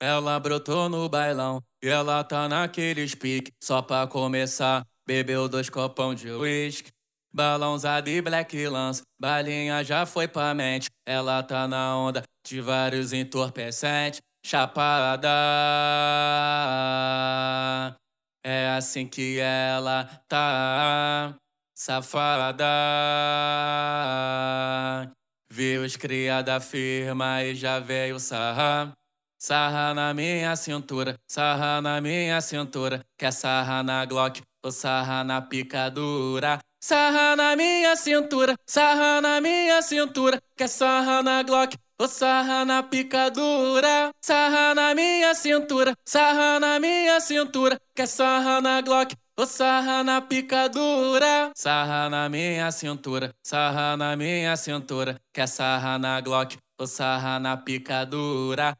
Ela brotou no bailão e ela tá naquele pique. Só pra começar, bebeu dois copão de uísque. Balãozada e black lance, balinha já foi pra mente. Ela tá na onda de vários entorpecentes. Chapada. É assim que ela tá, safada. Viu os cria da firma e já veio sarrar. Sarra na minha cintura, sarra na minha cintura. Quer sarra na Glock ou sarra na picadura? Sarra na minha cintura, sarra na minha cintura. Quer sarra na Glock ou sarra na picadura? Sarra na minha cintura, sarra na minha cintura. Quer sarra na Glock ou sarra na picadura? Sarra na minha cintura, sarra na minha cintura. Quer sarra na Glock ou sarra na picadura?